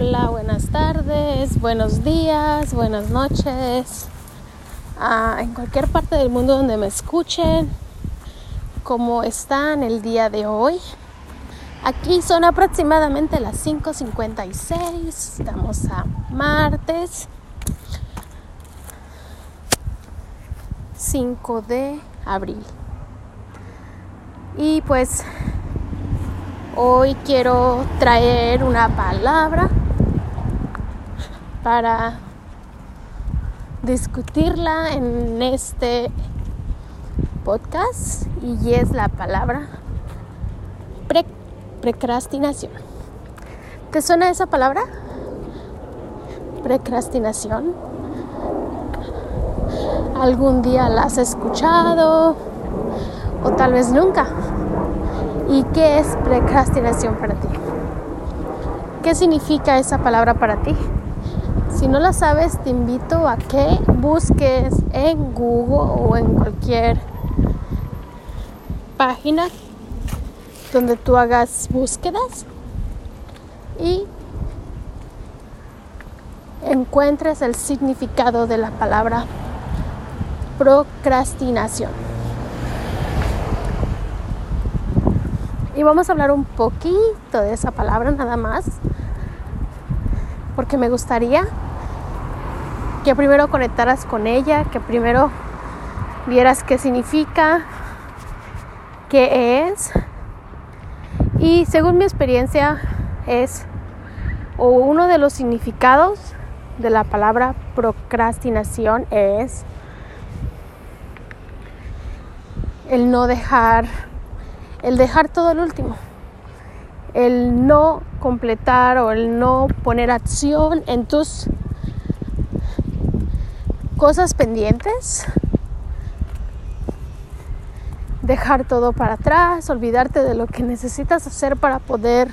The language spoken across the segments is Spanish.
Hola, buenas tardes, buenos días, buenas noches. Ah, en cualquier parte del mundo donde me escuchen, ¿cómo están el día de hoy? Aquí son aproximadamente las 5.56, estamos a martes 5 de abril. Y pues Hoy quiero traer una palabra para discutirla en este podcast y es la palabra precrastinación. ¿Te suena esa palabra? Precrastinación. ¿Algún día la has escuchado? O tal vez nunca. ¿Y qué es procrastinación para ti? ¿Qué significa esa palabra para ti? Si no la sabes, te invito a que busques en Google o en cualquier página donde tú hagas búsquedas y encuentres el significado de la palabra procrastinación. Y vamos a hablar un poquito de esa palabra nada más, porque me gustaría que primero conectaras con ella, que primero vieras qué significa, qué es. Y según mi experiencia es, o uno de los significados de la palabra procrastinación es el no dejar el dejar todo el último, el no completar o el no poner acción en tus cosas pendientes, dejar todo para atrás, olvidarte de lo que necesitas hacer para poder,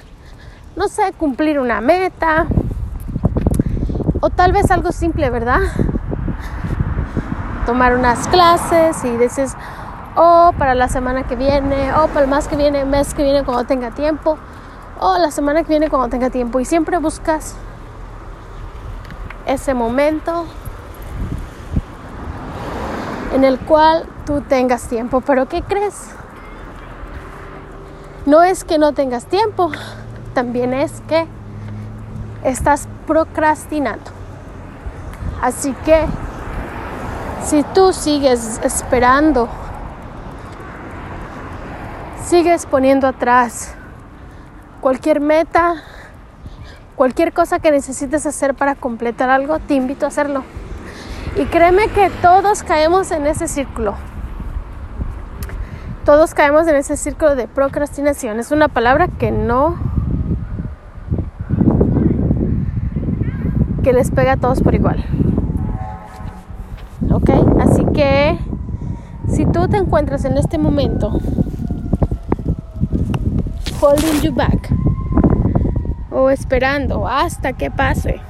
no sé, cumplir una meta o tal vez algo simple, ¿verdad? Tomar unas clases y dices, o para la semana que viene, o para el mes que viene, mes que viene cuando tenga tiempo, o la semana que viene cuando tenga tiempo. Y siempre buscas ese momento en el cual tú tengas tiempo. Pero ¿qué crees? No es que no tengas tiempo, también es que estás procrastinando. Así que si tú sigues esperando sigues poniendo atrás cualquier meta, cualquier cosa que necesites hacer para completar algo, te invito a hacerlo. Y créeme que todos caemos en ese círculo. Todos caemos en ese círculo de procrastinación. Es una palabra que no... que les pega a todos por igual. ¿Ok? Así que si tú te encuentras en este momento holding you back o esperando hasta que pase,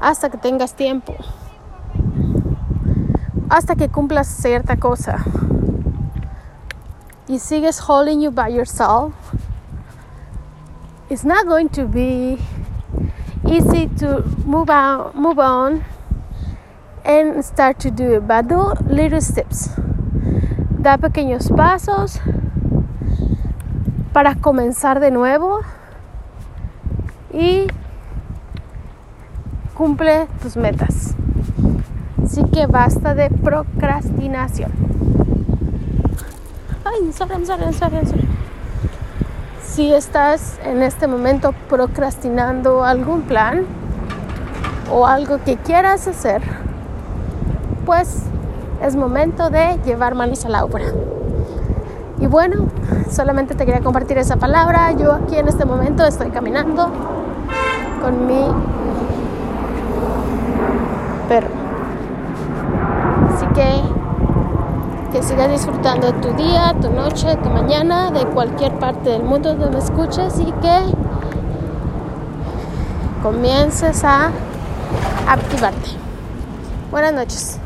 hasta que tengas tiempo, hasta que cumplas cierta cosa y sigues holding you by yourself, it's not going to be easy to move on, move on and start to do it, but do little steps. Da pequeños pasos para comenzar de nuevo y cumple tus metas. Así que basta de procrastinación. Ay, sorry, sorry, sorry, sorry. Si estás en este momento procrastinando algún plan o algo que quieras hacer, pues es momento de llevar manos a la obra. Y bueno, solamente te quería compartir esa palabra. Yo aquí en este momento estoy caminando con mi perro. Que sigas disfrutando tu día, tu noche, tu mañana, de cualquier parte del mundo donde me escuches y que comiences a activarte. Buenas noches.